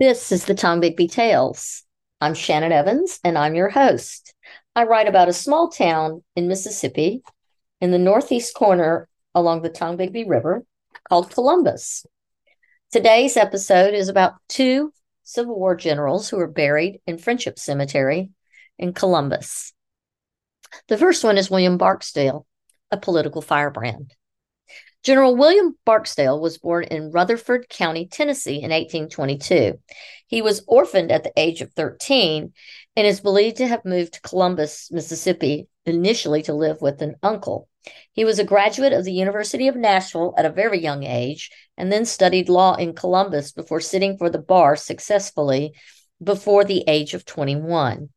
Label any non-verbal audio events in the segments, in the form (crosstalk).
This is the Tombigbee Tales. I'm Shannon Evans, and I'm your host. I write about a small town in Mississippi in the northeast corner along the Tombigbee River called Columbus. Today's episode is about two Civil War generals who are buried in Friendship Cemetery in Columbus. The first one is William Barksdale, a political firebrand. General William Barksdale was born in Rutherford County, Tennessee in 1822. He was orphaned at the age of 13 and is believed to have moved to Columbus, Mississippi, initially to live with an uncle. He was a graduate of the University of Nashville at a very young age and then studied law in Columbus before sitting for the bar successfully before the age of 21.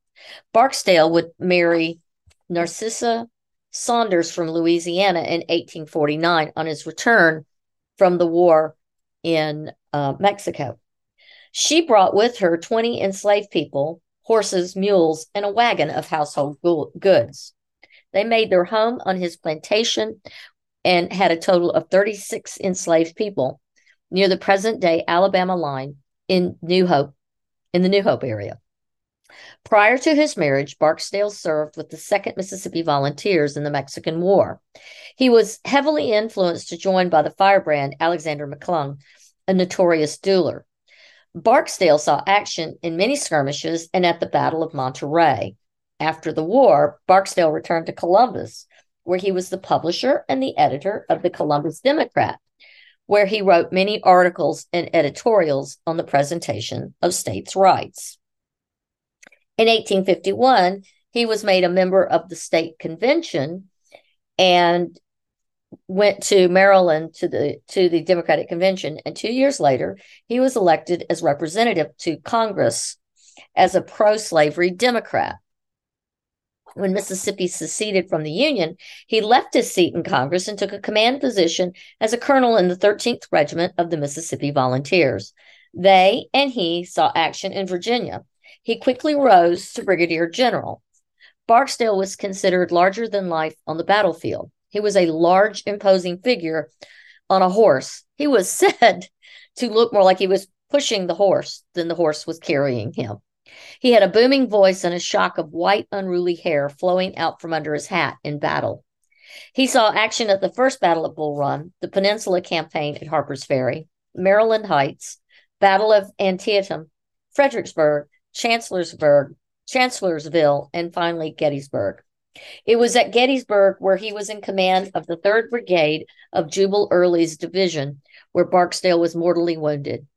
Barksdale would marry Narcissa Saunders from Louisiana in 1849 on his return from the war in uh, Mexico. She brought with her 20 enslaved people, horses, mules, and a wagon of household goods. They made their home on his plantation and had a total of 36 enslaved people near the present day Alabama line in New Hope, in the New Hope area. Prior to his marriage, Barksdale served with the 2nd Mississippi Volunteers in the Mexican War. He was heavily influenced to join by the firebrand Alexander McClung, a notorious dueler. Barksdale saw action in many skirmishes and at the Battle of Monterey. After the war, Barksdale returned to Columbus, where he was the publisher and the editor of the Columbus Democrat, where he wrote many articles and editorials on the presentation of states' rights. In 1851, he was made a member of the state convention and went to Maryland to the to the Democratic convention and 2 years later he was elected as representative to Congress as a pro-slavery Democrat. When Mississippi seceded from the Union, he left his seat in Congress and took a command position as a colonel in the 13th Regiment of the Mississippi Volunteers. They and he saw action in Virginia he quickly rose to brigadier general. Barksdale was considered larger than life on the battlefield. He was a large, imposing figure on a horse. He was (laughs) said to look more like he was pushing the horse than the horse was carrying him. He had a booming voice and a shock of white, unruly hair flowing out from under his hat in battle. He saw action at the first Battle of Bull Run, the Peninsula Campaign at Harper's Ferry, Maryland Heights, Battle of Antietam, Fredericksburg, Chancellorsburg, Chancellorsville, and finally Gettysburg. It was at Gettysburg where he was in command of the 3rd Brigade of Jubal Early's division, where Barksdale was mortally wounded.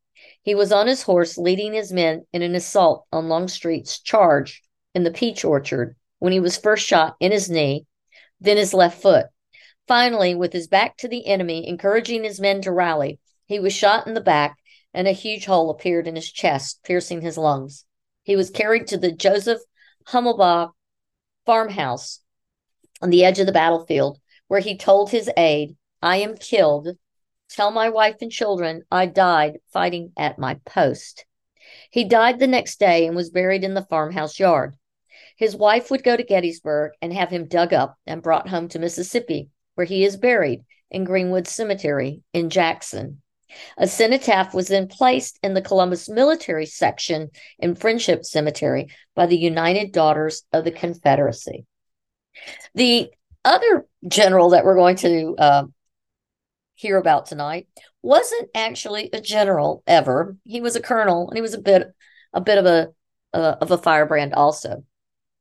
He was on his horse leading his men in an assault on Longstreet's charge in the peach orchard when he was first shot in his knee, then his left foot. Finally, with his back to the enemy, encouraging his men to rally, he was shot in the back and a huge hole appeared in his chest, piercing his lungs. He was carried to the Joseph Hummelbaugh farmhouse on the edge of the battlefield, where he told his aide, I am killed. Tell my wife and children I died fighting at my post. He died the next day and was buried in the farmhouse yard. His wife would go to Gettysburg and have him dug up and brought home to Mississippi, where he is buried in Greenwood Cemetery in Jackson. A cenotaph was then placed in the Columbus Military Section in Friendship Cemetery by the United Daughters of the Confederacy. The other general that we're going to uh, hear about tonight wasn't actually a general ever. He was a colonel, and he was a bit a bit of a uh, of a firebrand also.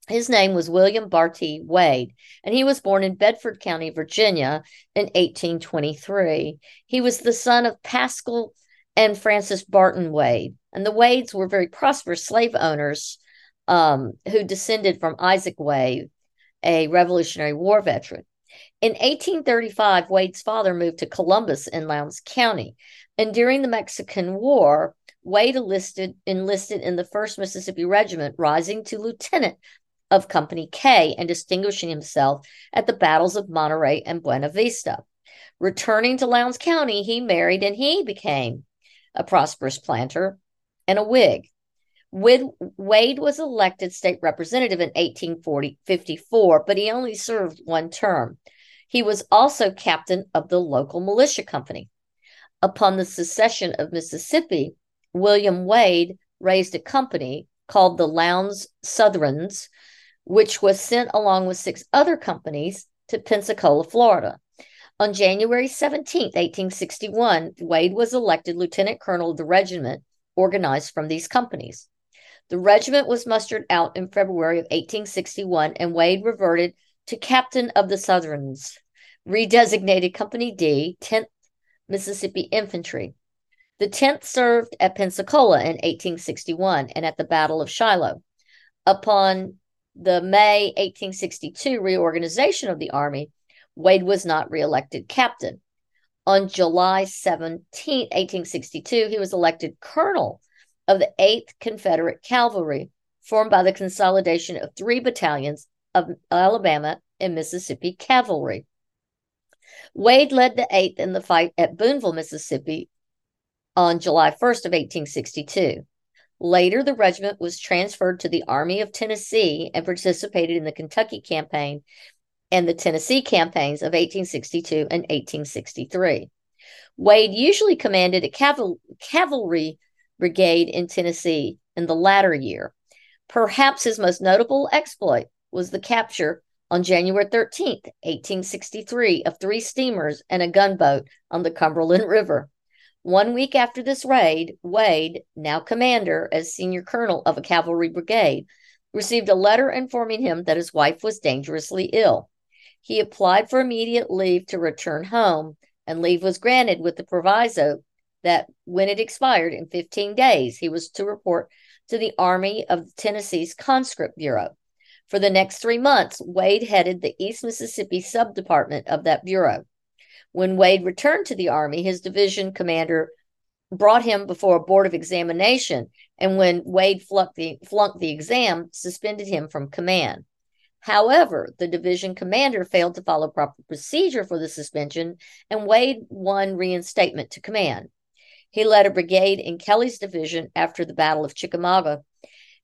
His name was William Bartee Wade, and he was born in Bedford County, Virginia in 1823. He was the son of Pascal and Frances Barton Wade, and the Wades were very prosperous slave owners um, who descended from Isaac Wade, a Revolutionary War veteran. In 1835, Wade's father moved to Columbus in Lowndes County, and during the Mexican War, Wade enlisted, enlisted in the 1st Mississippi Regiment, rising to lieutenant of Company K and distinguishing himself at the battles of Monterey and Buena Vista. Returning to Lowndes County, he married and he became a prosperous planter and a Whig. Wade was elected state representative in 1854, but he only served one term. He was also captain of the local militia company. Upon the secession of Mississippi, William Wade raised a company called the Lowndes Southrons, which was sent along with six other companies to Pensacola, Florida. On January 17, 1861, Wade was elected lieutenant colonel of the regiment organized from these companies. The regiment was mustered out in February of 1861, and Wade reverted to captain of the Southrons, redesignated Company D, 10th Mississippi Infantry. The 10th served at Pensacola in 1861 and at the Battle of Shiloh. Upon the May 1862 reorganization of the Army, Wade was not reelected captain. On July 17, 1862, he was elected colonel of the 8th Confederate Cavalry, formed by the consolidation of three battalions of Alabama and Mississippi cavalry. Wade led the 8th in the fight at Booneville, Mississippi on July 1st of 1862. Later, the regiment was transferred to the Army of Tennessee and participated in the Kentucky campaign and the Tennessee campaigns of 1862 and 1863. Wade usually commanded a caval- cavalry brigade in Tennessee in the latter year. Perhaps his most notable exploit was the capture on January 13, 1863, of three steamers and a gunboat on the Cumberland (laughs) River. One week after this raid, Wade, now commander as senior colonel of a cavalry brigade, received a letter informing him that his wife was dangerously ill. He applied for immediate leave to return home, and leave was granted with the proviso that when it expired in 15 days, he was to report to the Army of Tennessee's Conscript Bureau. For the next three months, Wade headed the East Mississippi subdepartment of that bureau. When Wade returned to the Army, his division commander brought him before a board of examination, and when Wade flunked the, flunked the exam, suspended him from command. However, the division commander failed to follow proper procedure for the suspension, and Wade won reinstatement to command. He led a brigade in Kelly's division after the Battle of Chickamauga.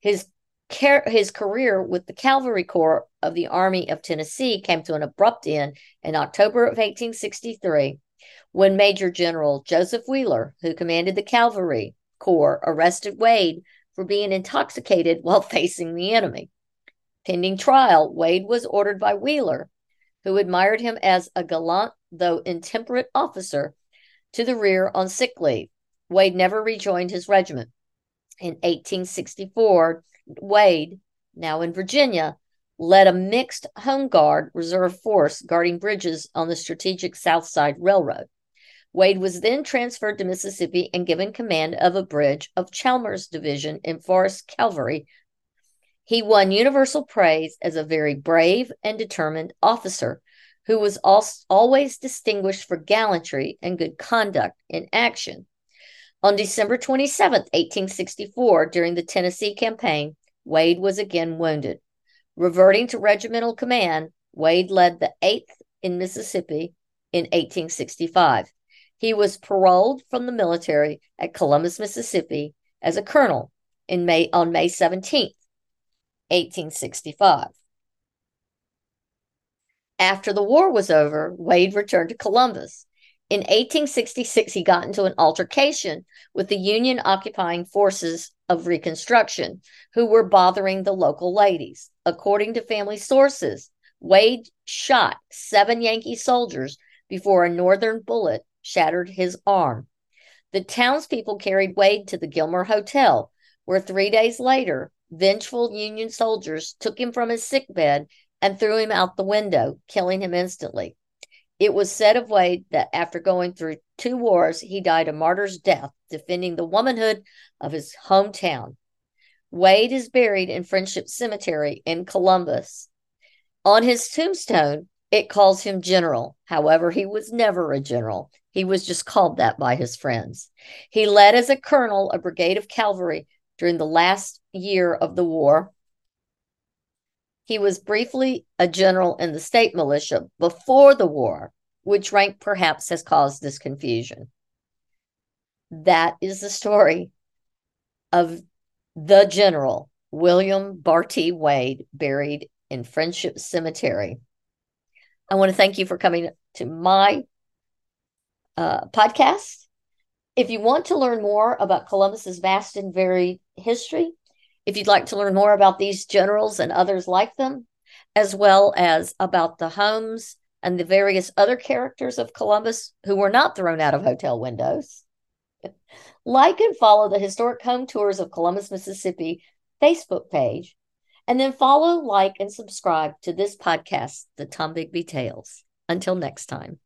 His his career with the Cavalry Corps of the Army of Tennessee came to an abrupt end in October of 1863 when Major General Joseph Wheeler, who commanded the Cavalry Corps, arrested Wade for being intoxicated (laughs) while facing the enemy. Pending trial, Wade was ordered by Wheeler, who admired him as a gallant though intemperate officer, to the rear on sick leave. Wade never rejoined his regiment. In 1864, Wade, now in Virginia, led a mixed home guard reserve force guarding bridges on the strategic South Side Railroad. Wade was then transferred to Mississippi and given command of a bridge of Chalmers Division in Forrest Cavalry. He won universal praise as a very brave and determined officer who was always distinguished for gallantry and good conduct in action. On December 27, 1864, during the Tennessee campaign, Wade was again wounded. Reverting to regimental command, Wade led the 8th in Mississippi in 1865. He was paroled from the military at Columbus, Mississippi as a colonel in May on May 17, 1865. After the war was over, Wade returned to Columbus. In 1866, he got into an altercation with the Union occupying forces of Reconstruction, who were bothering the local ladies. According to family sources, Wade shot seven Yankee soldiers before a northern bullet shattered his arm. The townspeople carried Wade to the Gilmer Hotel, where three days later, vengeful Union soldiers took him from his sick bed and threw him out the window, killing him instantly. It was said of Wade that after going through two wars, he died a martyr's death defending the womanhood of his hometown. Wade is buried in Friendship Cemetery in Columbus. On his tombstone, it calls him general. However, he was never a general. He was just called that by his friends. He led as a colonel a brigade of cavalry during the last year of the war he was briefly a general in the state militia before the war, which rank perhaps has caused this confusion. That is the story of the general, William Bartee Wade, buried in Friendship Cemetery. I want to thank you for coming to my uh, podcast. If you want to learn more about Columbus's vast and varied history, if you'd like to learn more about these generals and others like them, as well as about the homes and the various other characters of Columbus who were not thrown out of hotel windows, like and follow the Historic Home Tours of Columbus, Mississippi Facebook page, and then follow, like, and subscribe to this podcast, The Tombigbee Tales. Until next time.